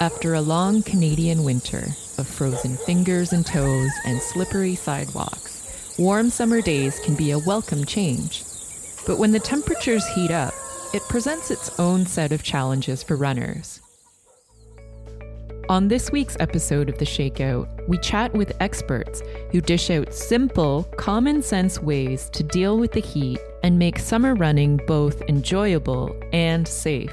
After a long Canadian winter of frozen fingers and toes and slippery sidewalks, warm summer days can be a welcome change. But when the temperatures heat up, it presents its own set of challenges for runners. On this week's episode of The Shakeout, we chat with experts who dish out simple, common sense ways to deal with the heat and make summer running both enjoyable and safe.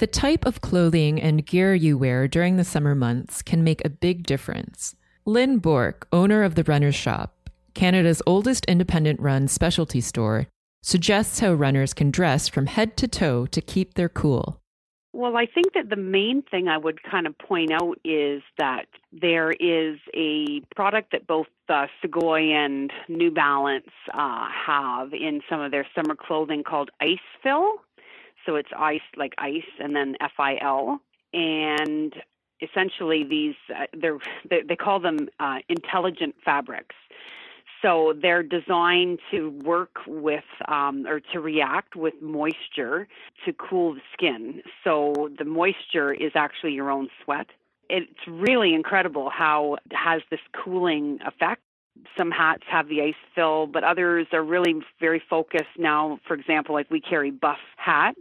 The type of clothing and gear you wear during the summer months can make a big difference. Lynn Bork, owner of the Runner's Shop, Canada's oldest independent run specialty store, suggests how runners can dress from head to toe to keep their cool. Well, I think that the main thing I would kind of point out is that there is a product that both uh, Sugoi and New Balance uh, have in some of their summer clothing called Ice Fil. So it's ice like ice and then F I L. And essentially, these uh, they're, they, they call them uh, intelligent fabrics. So they're designed to work with um, or to react with moisture to cool the skin. So the moisture is actually your own sweat. It's really incredible how it has this cooling effect. Some hats have the ice fil, but others are really very focused now. For example, like we carry buff hats,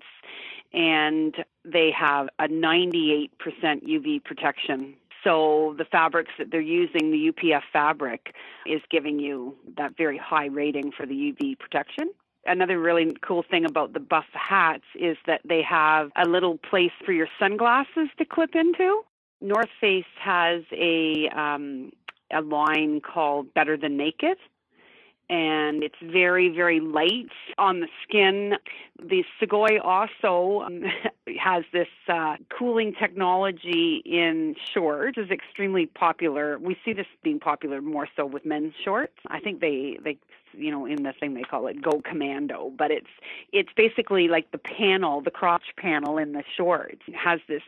and they have a 98% UV protection so the fabrics that they're using, the UPF fabric, is giving you that very high rating for the UV protection. Another really cool thing about the buff hats is that they have a little place for your sunglasses to clip into. North Face has a um, a line called Better Than Naked, and it's very, very light on the skin. The Sugoi also um, has this uh, cooling technology in shorts. is extremely popular. We see this being popular more so with men's shorts. I think they they you know in the thing they call it go commando, but it's it's basically like the panel, the crotch panel in the shorts it has this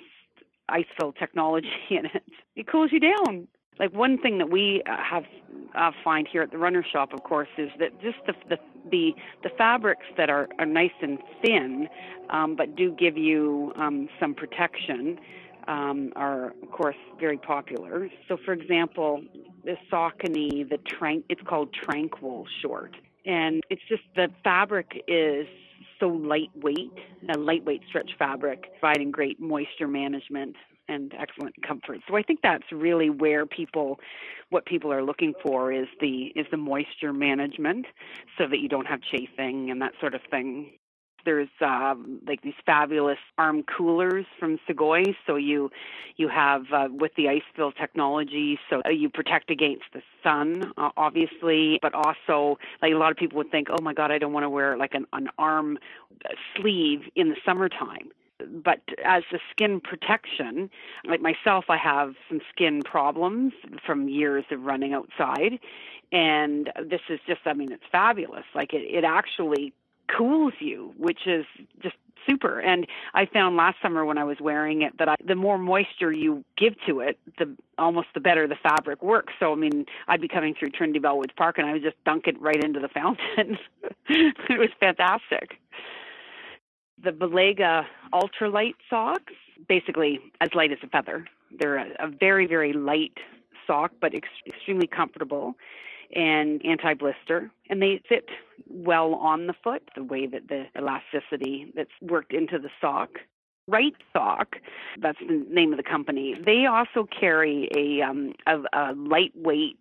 ice fil technology in it. It cools you down like one thing that we uh, have uh, find here at the runner shop, of course, is that just the the the, the fabrics that are, are nice and thin, um, but do give you um, some protection, um, are of course very popular. So, for example, the Saucony, the trank, it's called Tranquil short, and it's just the fabric is so lightweight, a lightweight stretch fabric, providing great moisture management and excellent comfort. So I think that's really where people what people are looking for is the is the moisture management so that you don't have chafing and that sort of thing. There's um, like these fabulous arm coolers from Sugoi, so you you have uh, with the ice fil technology, so you protect against the sun, uh, obviously, but also like a lot of people would think, oh my God, I don't want to wear like an, an arm sleeve in the summertime but as a skin protection, like myself, I have some skin problems from years of running outside. And this is just, I mean, it's fabulous. Like it, it actually cools you, which is just super. And I found last summer when I was wearing it that I, the more moisture you give to it, the almost the better the fabric works. So I mean, I'd be coming through Trinity Bellwoods Park and I would just dunk it right into the fountain. it was fantastic the Balega ultralight socks, basically as light as a feather. They're a, a very, very light sock, but ex- extremely comfortable and anti blister. And they fit well on the foot, the way that the elasticity that's worked into the sock. Wright Sock, that's the name of the company. They also carry a, um, a, a lightweight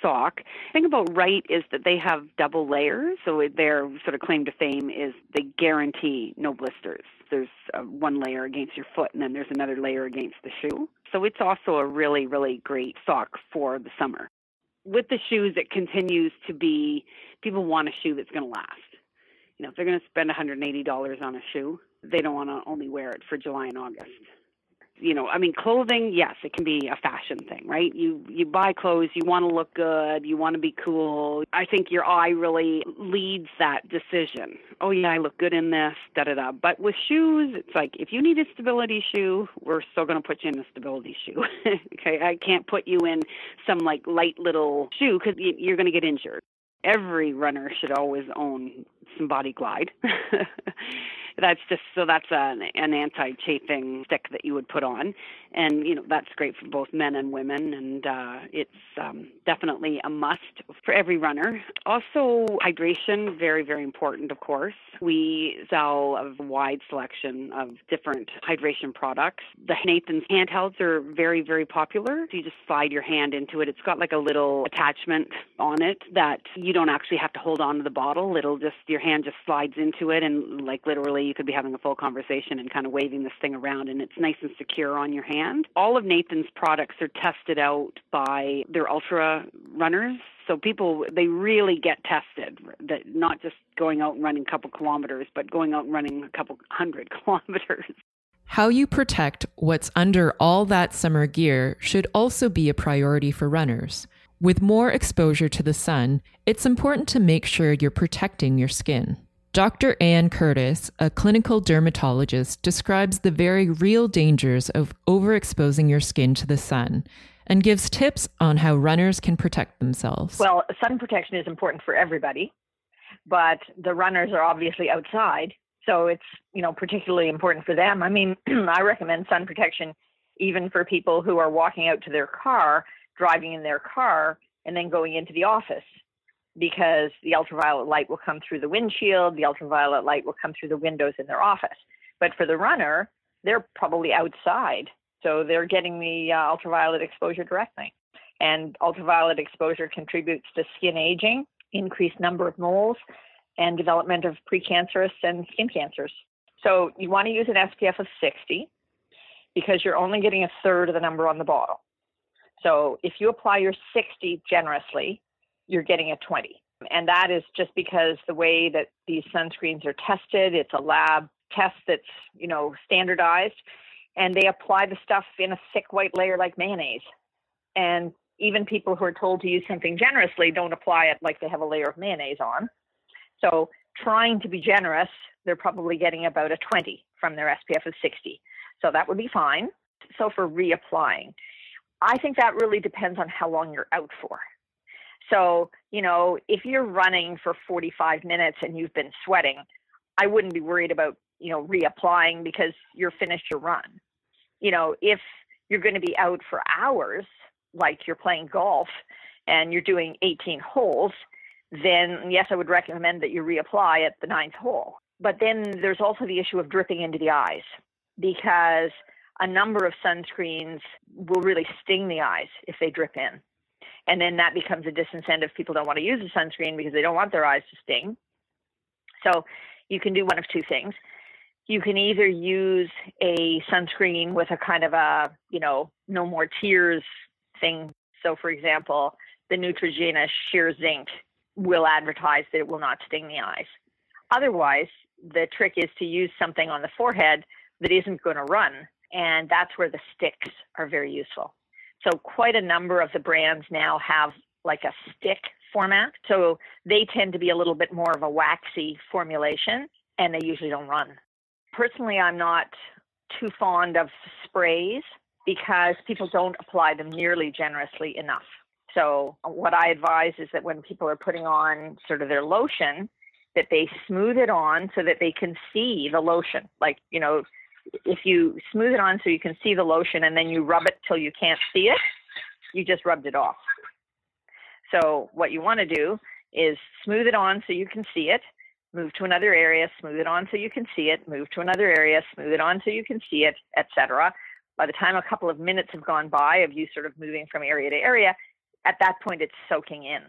sock. The thing about Wright is that they have double layers, so their sort of claim to fame is they guarantee no blisters. There's uh, one layer against your foot, and then there's another layer against the shoe. So it's also a really, really great sock for the summer. With the shoes, it continues to be people want a shoe that's going to last. You know, if they're going to spend $180 on a shoe, they don't want to only wear it for July and August you know, I mean, clothing, yes, it can be a fashion thing, right? You you buy clothes, you want to look good, you want to be cool. I think your eye really leads that decision. Oh yeah, I look good in this, da da da. But with shoes, it's like if you need a stability shoe, we're still going to put you in a stability shoe. okay, I can't put you in some like light little shoe because you're going to get injured. Every runner should always own some Bodyglide. That's just so that's an, an anti-chafing stick that you would put on, and you know that's great for both men and women, and uh, it's um, definitely a must for every runner. Also, hydration very very important, of course. We sell a wide selection of different hydration products. The Nathan's handhelds are very very popular. You just slide your hand into it. It's got like a little attachment on it that you don't actually have to hold on to the bottle. It'll just your hand just slides into it, and like literally, you could be having a full conversation and kind of waving this thing around, and it's nice and secure on your hand. All of Nathan's products are tested out by their ultra runners. So people they really get tested. That not just going out and running a couple kilometers but going out and running a couple hundred kilometers. How you protect what's under all that summer gear should also be a priority for runners. With more exposure to the sun it's important to make sure you're protecting your skin Dr. Anne Curtis, a clinical dermatologist, describes the very real dangers of overexposing your skin to the sun and gives tips on how runners can protect themselves. Well, sun protection is important for everybody, but the runners are obviously outside, so it's, you know, particularly important for them. I mean, I recommend sun protection even for people who are walking out to their car, driving in their car, and then going into the office because the ultraviolet light will come through the windshield, the ultraviolet light will come through the windows in their office. But for the runner, they're probably outside, so they're getting the uh, ultraviolet exposure directly. And ultraviolet exposure contributes to skin aging, increased number of moles, and development of precancerous and skin cancers. So you want to use an SPF of 60 because you're only getting a third of the number on the bottle. So if you apply your 60 generously, you're getting a 20. And that is just because the way that these sunscreens are tested, it's a lab test that's, you know, standardized and they apply the stuff in a thick white layer like mayonnaise. And even people who are told to use something generously don't apply it like they have a layer of mayonnaise on. So trying to be generous, they're probably getting about a 20 from their SPF of 60. So that would be fine. So for reapplying, I think that really depends on how long you're out for. So, you know, if you're running for 45 minutes and you've been sweating, I wouldn't be worried about, you know, reapplying because you're finished your run. You know, if you're going to be out for hours, like you're playing golf and you're doing 18 holes, then yes, I would recommend that you reapply at the ninth hole. But then there's also the issue of dripping into the eyes because a number of sunscreens will really sting the eyes if they drip in. And then that becomes a disincentive. People don't want to use the sunscreen because they don't want their eyes to sting. So you can do one of two things. You can either use a sunscreen with a kind of a, you know, no more tears thing. So, for example, the Neutrogena Sheer Zinc will advertise that it will not sting the eyes. Otherwise, the trick is to use something on the forehead that isn't going to run. And that's where the sticks are very useful. So quite a number of the brands now have like a stick format. So they tend to be a little bit more of a waxy formulation and they usually don't run. Personally, I'm not too fond of sprays because people don't apply them nearly generously enough. So what I advise is that when people are putting on sort of their lotion, that they smooth it on so that they can see the lotion. Like, you know, if you smooth it on so you can see the lotion and then you rub it till you can't see it, you just rubbed it off. So what you want to do is smooth it on so you can see it, move to another area, smooth it on so you can see it, move to another area, smooth it on so you can see it, etc. By the time a couple of minutes have gone by of you sort of moving from area to area, at that point it's soaking in.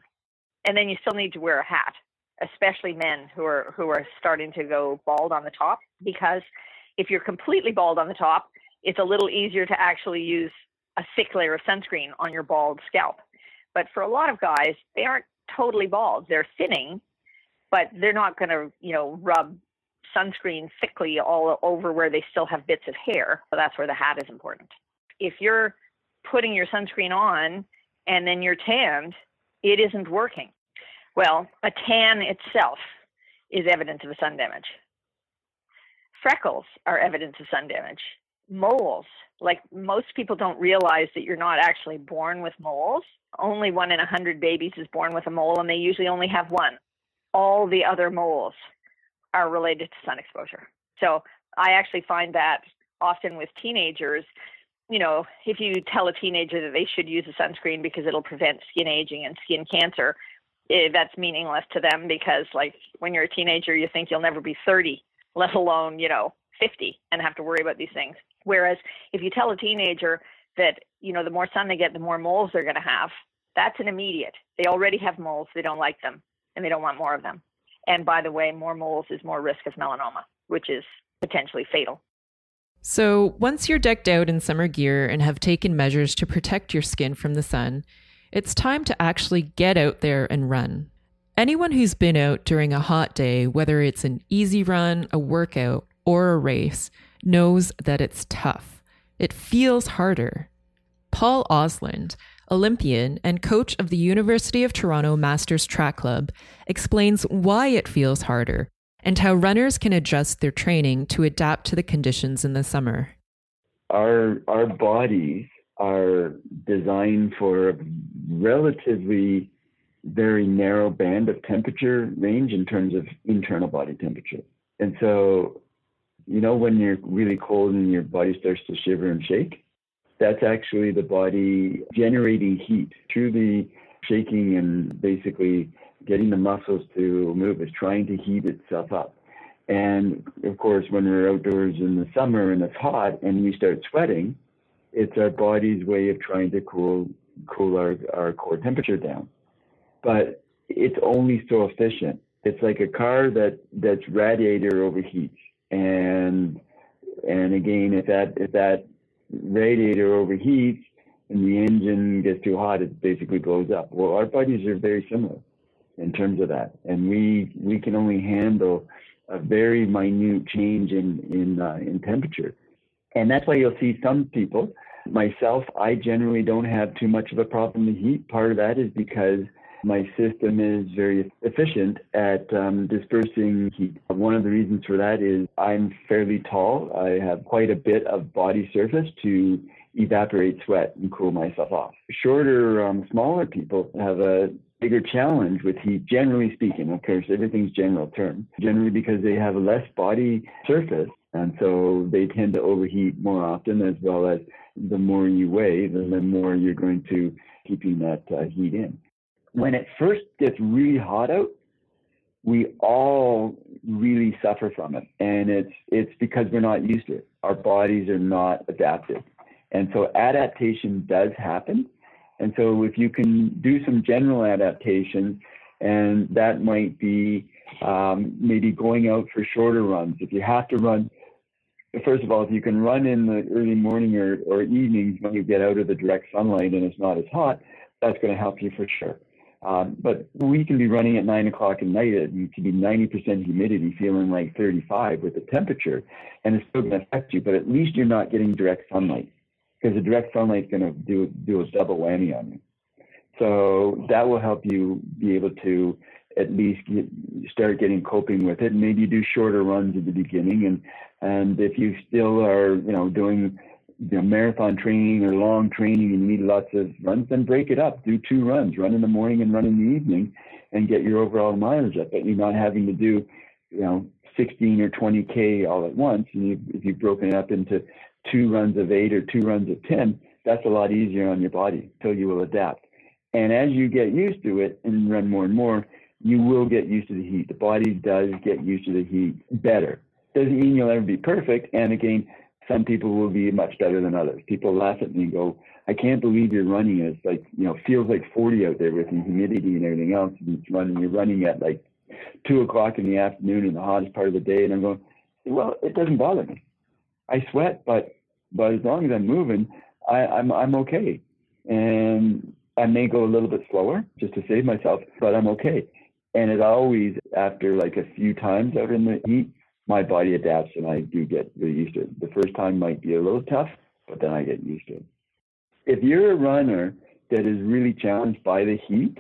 And then you still need to wear a hat, especially men who are who are starting to go bald on the top because if you're completely bald on the top, it's a little easier to actually use a thick layer of sunscreen on your bald scalp. But for a lot of guys, they aren't totally bald. They're thinning, but they're not going to, you know, rub sunscreen thickly all over where they still have bits of hair. So that's where the hat is important. If you're putting your sunscreen on and then you're tanned, it isn't working. Well, a tan itself is evidence of a sun damage. Freckles are evidence of sun damage. Moles, like most people don't realize that you're not actually born with moles. Only one in a hundred babies is born with a mole, and they usually only have one. All the other moles are related to sun exposure. So I actually find that often with teenagers, you know, if you tell a teenager that they should use a sunscreen because it'll prevent skin aging and skin cancer, it, that's meaningless to them because, like, when you're a teenager, you think you'll never be 30, let alone, you know, 50 and have to worry about these things. Whereas if you tell a teenager that, you know, the more sun they get, the more moles they're going to have, that's an immediate. They already have moles, they don't like them, and they don't want more of them. And by the way, more moles is more risk of melanoma, which is potentially fatal. So, once you're decked out in summer gear and have taken measures to protect your skin from the sun, it's time to actually get out there and run. Anyone who's been out during a hot day, whether it's an easy run, a workout, or a race, knows that it's tough. It feels harder. Paul Osland, Olympian and coach of the University of Toronto Masters Track Club, explains why it feels harder and how runners can adjust their training to adapt to the conditions in the summer. Our our bodies are designed for relatively very narrow band of temperature range in terms of internal body temperature. And so, you know, when you're really cold and your body starts to shiver and shake, that's actually the body generating heat through the shaking and basically getting the muscles to move is trying to heat itself up. And of course, when we're outdoors in the summer and it's hot and we start sweating, it's our body's way of trying to cool cool our, our core temperature down. But it's only so efficient. It's like a car that that's radiator overheats. And and again, if that if that radiator overheats and the engine gets too hot, it basically blows up. Well, our bodies are very similar in terms of that, and we we can only handle a very minute change in in uh, in temperature, and that's why you'll see some people. Myself, I generally don't have too much of a problem with heat. Part of that is because my system is very efficient at um, dispersing heat. One of the reasons for that is I'm fairly tall. I have quite a bit of body surface to evaporate sweat and cool myself off. Shorter, um, smaller people have a bigger challenge with heat, generally speaking. Of course, everything's general term. Generally because they have less body surface, and so they tend to overheat more often, as well as the more you weigh, the more you're going to keeping that uh, heat in when it first gets really hot out, we all really suffer from it. And it's it's because we're not used to it. Our bodies are not adapted. And so adaptation does happen. And so if you can do some general adaptation, and that might be um, maybe going out for shorter runs. If you have to run, first of all, if you can run in the early morning or, or evenings when you get out of the direct sunlight and it's not as hot, that's going to help you for sure. Um, but we can be running at nine o'clock at night and can be 90% humidity, feeling like 35 with the temperature, and it's still going to affect you. But at least you're not getting direct sunlight because the direct sunlight is going to do do a double whammy on you. So that will help you be able to at least get, start getting coping with it. Maybe do shorter runs at the beginning, and and if you still are you know doing you know, marathon training or long training and you need lots of runs, then break it up. Do two runs, run in the morning and run in the evening, and get your overall mileage up. But you're not having to do, you know, 16 or 20k all at once. And you, if you've broken it up into two runs of eight or two runs of 10, that's a lot easier on your body until you will adapt. And as you get used to it and run more and more, you will get used to the heat. The body does get used to the heat better. Doesn't mean you'll ever be perfect. And again, some people will be much better than others. People laugh at me and go, I can't believe you're running. It's like, you know, feels like 40 out there with the humidity and everything else. And it's running, you're running at like two o'clock in the afternoon in the hottest part of the day. And I'm going, well, it doesn't bother me. I sweat, but, but as long as I'm moving, I, I'm, I'm okay. And I may go a little bit slower just to save myself, but I'm okay. And it always, after like a few times out in the heat, my body adapts and I do get really used to it. The first time might be a little tough, but then I get used to it. If you're a runner that is really challenged by the heat,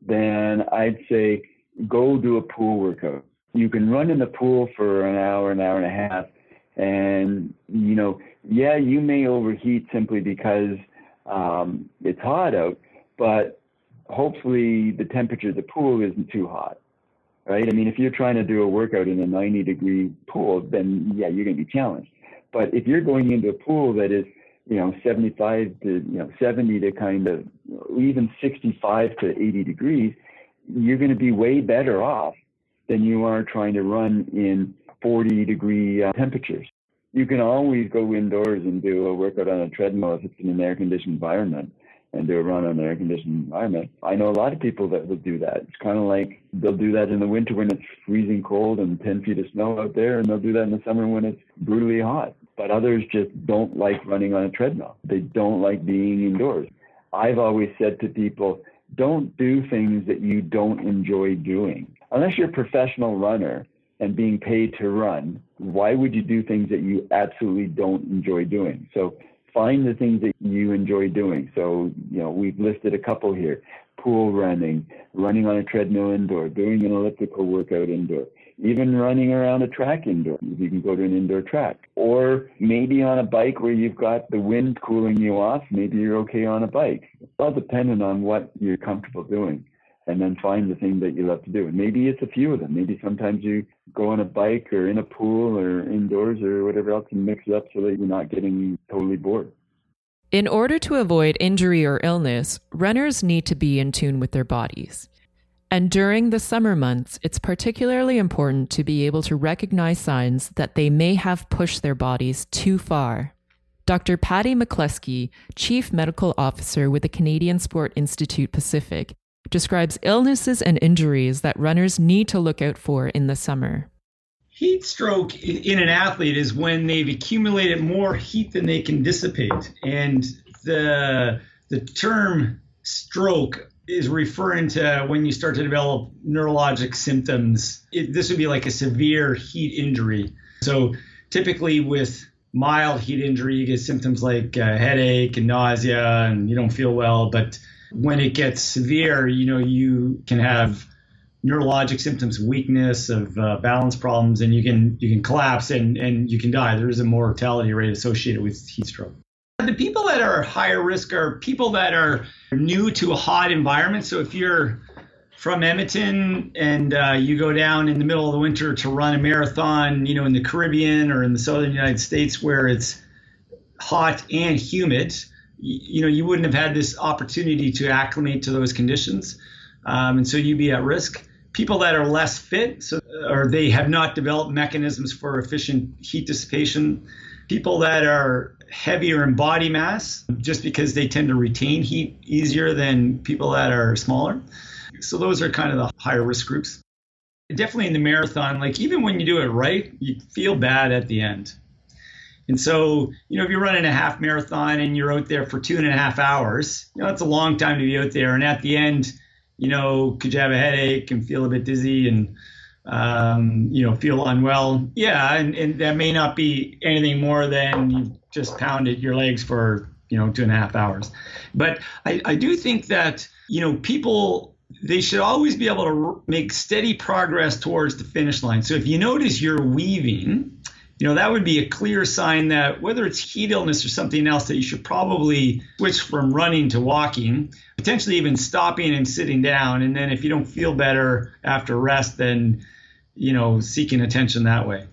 then I'd say go do a pool workout. You can run in the pool for an hour, an hour and a half, and you know, yeah, you may overheat simply because um, it's hot out, but hopefully the temperature of the pool isn't too hot. Right? I mean, if you're trying to do a workout in a 90 degree pool, then yeah, you're going to be challenged. But if you're going into a pool that is, you know, 75 to, you know, 70 to kind of even 65 to 80 degrees, you're going to be way better off than you are trying to run in 40 degree uh, temperatures. You can always go indoors and do a workout on a treadmill if it's in an air conditioned environment and do a run on an air conditioned environment. I know a lot of people that will do that. It's kind of like they'll do that in the winter when it's freezing cold and 10 feet of snow out there, and they'll do that in the summer when it's brutally hot. But others just don't like running on a treadmill. They don't like being indoors. I've always said to people, don't do things that you don't enjoy doing. Unless you're a professional runner and being paid to run, why would you do things that you absolutely don't enjoy doing? So find the things that you enjoy doing. So, you know, we've listed a couple here pool running, running on a treadmill indoor, doing an elliptical workout indoor, even running around a track indoor. You can go to an indoor track. Or maybe on a bike where you've got the wind cooling you off, maybe you're okay on a bike. It's all dependent on what you're comfortable doing. And then find the thing that you love to do. And maybe it's a few of them. Maybe sometimes you go on a bike or in a pool or indoors or whatever else and mix it up so that you're not getting totally bored. In order to avoid injury or illness, runners need to be in tune with their bodies. And during the summer months, it's particularly important to be able to recognize signs that they may have pushed their bodies too far. Dr. Paddy McCluskey, Chief Medical Officer with the Canadian Sport Institute Pacific, describes illnesses and injuries that runners need to look out for in the summer. Heat stroke in an athlete is when they've accumulated more heat than they can dissipate. And the, the term stroke is referring to when you start to develop neurologic symptoms. It, this would be like a severe heat injury. So typically with mild heat injury, you get symptoms like uh, headache and nausea, and you don't feel well. But when it gets severe, you know, you can have neurologic symptoms, weakness, of uh, balance problems, and you can you can collapse and and you can die. There is a mortality rate associated with heat stroke. The people that are higher risk are people that are new to a hot environment. So if you're from Edmonton and uh, you go down in the middle of the winter to run a marathon, you know, in the Caribbean or in the southern United States where it's hot and humid, you know, you wouldn't have had this opportunity to acclimate to those conditions. Um, and so you'd be at risk people that are less fit, so or they have not developed mechanisms for efficient heat dissipation, people that are heavier in body mass, just because they tend to retain heat easier than people that are smaller. So those are kind of the higher risk groups. Definitely in the marathon, like even when you do it right, you feel bad at the end. And so, you know, if you're running a half marathon and you're out there for two and a half hours, you know, that's a long time to be out there. And at the end, you know, could you have a headache and feel a bit dizzy and, um, you know, feel unwell? Yeah, and, and that may not be anything more than you just pounded your legs for, you know, two and a half hours. But I, I do think that, you know, people, they should always be able to make steady progress towards the finish line. So if you notice you're weaving, you know, that would be a clear sign that whether it's heat illness or something else, that you should probably switch from running to walking, potentially even stopping and sitting down. And then if you don't feel better after rest, then, you know, seeking attention that way.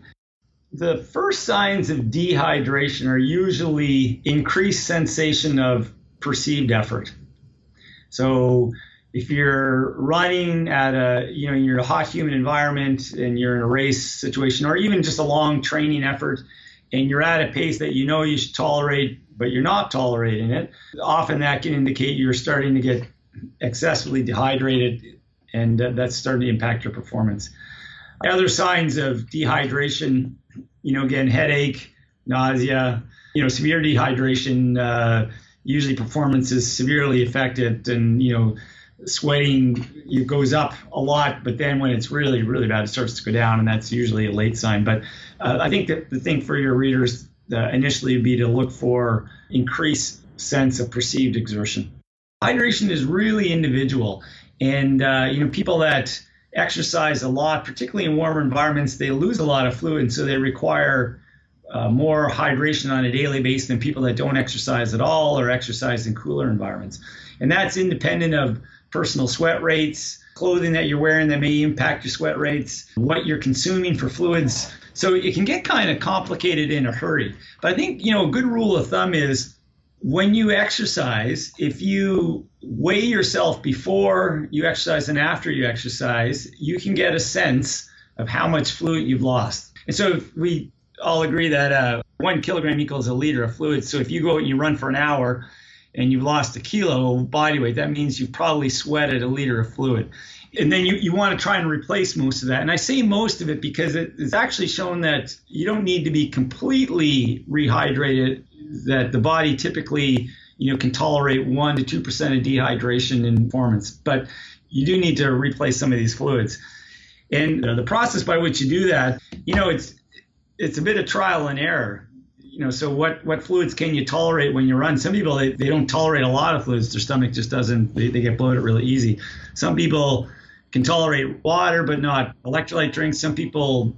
The first signs of dehydration are usually increased sensation of perceived effort. So if you're running at a you know you're a hot humid environment and you're in a race situation or even just a long training effort and you're at a pace that you know you should tolerate but you're not tolerating it often that can indicate you're starting to get excessively dehydrated and that's starting to impact your performance. Other signs of dehydration you know again headache nausea you know severe dehydration uh, usually performance is severely affected and you know sweating it goes up a lot, but then when it's really, really bad, it starts to go down, and that's usually a late sign. But uh, I think that the thing for your readers uh, initially would be to look for increased sense of perceived exertion. Hydration is really individual, and uh, you know people that exercise a lot, particularly in warmer environments, they lose a lot of fluid, and so they require uh, more hydration on a daily basis than people that don't exercise at all or exercise in cooler environments. And that's independent of personal sweat rates, clothing that you're wearing that may impact your sweat rates, what you're consuming for fluids. So it can get kind of complicated in a hurry. But I think, you know, a good rule of thumb is when you exercise, if you weigh yourself before you exercise and after you exercise, you can get a sense of how much fluid you've lost. And so we all agree that uh, one kilogram equals a liter of fluid. So if you go and you run for an hour and you've lost a kilo of body weight, that means you've probably sweated a liter of fluid. And then you, you want to try and replace most of that. And I say most of it because it, it's actually shown that you don't need to be completely rehydrated that the body typically you know can tolerate one to two percent of dehydration in performance, but you do need to replace some of these fluids. And uh, the process by which you do that, you know, it's it's a bit of trial and error. You know, so what what fluids can you tolerate when you run? Some people they, they don't tolerate a lot of fluids. Their stomach just doesn't. They, they get bloated really easy. Some people can tolerate water but not electrolyte drinks. Some people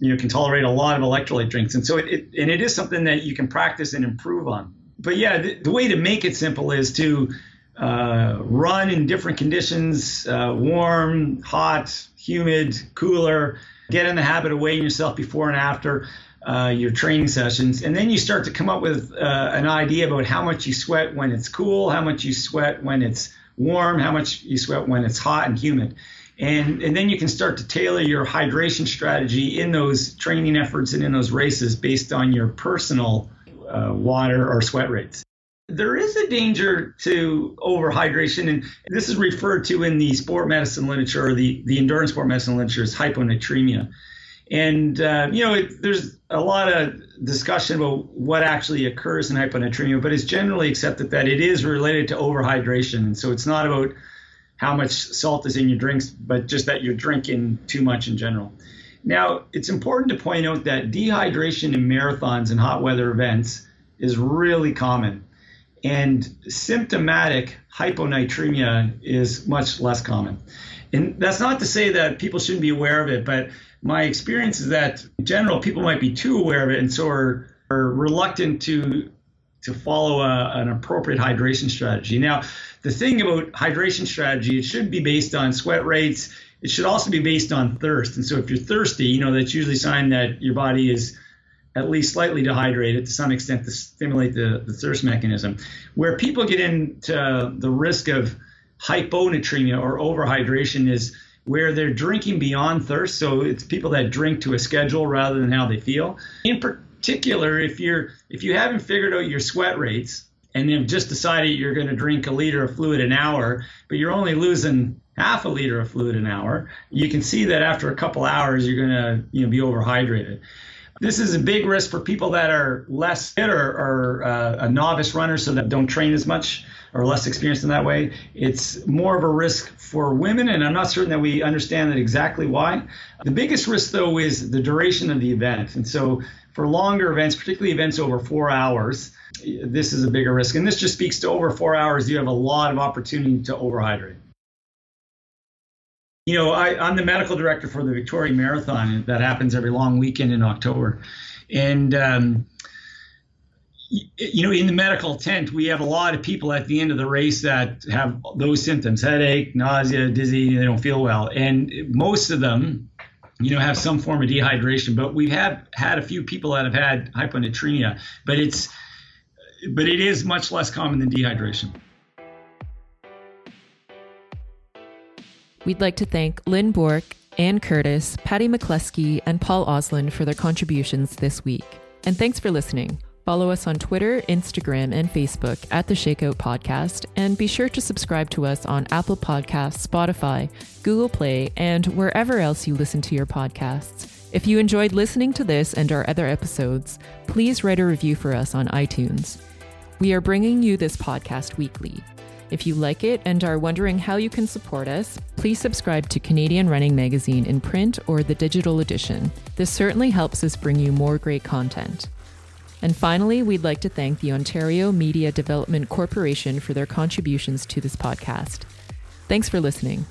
you know can tolerate a lot of electrolyte drinks and so it, it and it is something that you can practice and improve on but yeah the, the way to make it simple is to uh, run in different conditions uh, warm hot humid cooler get in the habit of weighing yourself before and after uh, your training sessions and then you start to come up with uh, an idea about how much you sweat when it's cool how much you sweat when it's warm how much you sweat when it's hot and humid and, and then you can start to tailor your hydration strategy in those training efforts and in those races based on your personal uh, water or sweat rates. There is a danger to overhydration, and this is referred to in the sport medicine literature or the, the endurance sport medicine literature as hyponatremia. And, uh, you know, it, there's a lot of discussion about what actually occurs in hyponatremia, but it's generally accepted that it is related to overhydration. And so it's not about how much salt is in your drinks, but just that you're drinking too much in general. Now, it's important to point out that dehydration in marathons and hot weather events is really common. And symptomatic hyponatremia is much less common. And that's not to say that people shouldn't be aware of it, but my experience is that in general, people might be too aware of it and so are, are reluctant to to follow a, an appropriate hydration strategy. Now, the thing about hydration strategy, it should be based on sweat rates. It should also be based on thirst. And so if you're thirsty, you know, that's usually a sign that your body is at least slightly dehydrated to some extent to stimulate the, the thirst mechanism. Where people get into the risk of hyponatremia or overhydration is where they're drinking beyond thirst. So it's people that drink to a schedule rather than how they feel. In particular, if you're if you haven't figured out your sweat rates and you've just decided you're going to drink a liter of fluid an hour, but you're only losing half a liter of fluid an hour, you can see that after a couple hours you're going to you know be overhydrated. This is a big risk for people that are less fit or, or uh, a novice runner, so that don't train as much or less experienced in that way. It's more of a risk for women, and I'm not certain that we understand that exactly why. The biggest risk, though, is the duration of the event. And so for longer events, particularly events over four hours, this is a bigger risk. And this just speaks to over four hours, you have a lot of opportunity to overhydrate. You know, I, am the medical director for the Victoria Marathon that happens every long weekend in October. And, um, you know, in the medical tent, we have a lot of people at the end of the race that have those symptoms headache, nausea, dizzy, they don't feel well. And most of them, you know, have some form of dehydration. But we have had a few people that have had hyponatremia, but it's but it is much less common than dehydration. We'd like to thank Lynn Bork, Ann Curtis, Paddy McCluskey, and Paul Osland for their contributions this week. And thanks for listening. Follow us on Twitter, Instagram, and Facebook at the Shakeout Podcast, and be sure to subscribe to us on Apple Podcasts, Spotify, Google Play, and wherever else you listen to your podcasts. If you enjoyed listening to this and our other episodes, please write a review for us on iTunes. We are bringing you this podcast weekly. If you like it and are wondering how you can support us, please subscribe to Canadian Running Magazine in print or the digital edition. This certainly helps us bring you more great content. And finally, we'd like to thank the Ontario Media Development Corporation for their contributions to this podcast. Thanks for listening.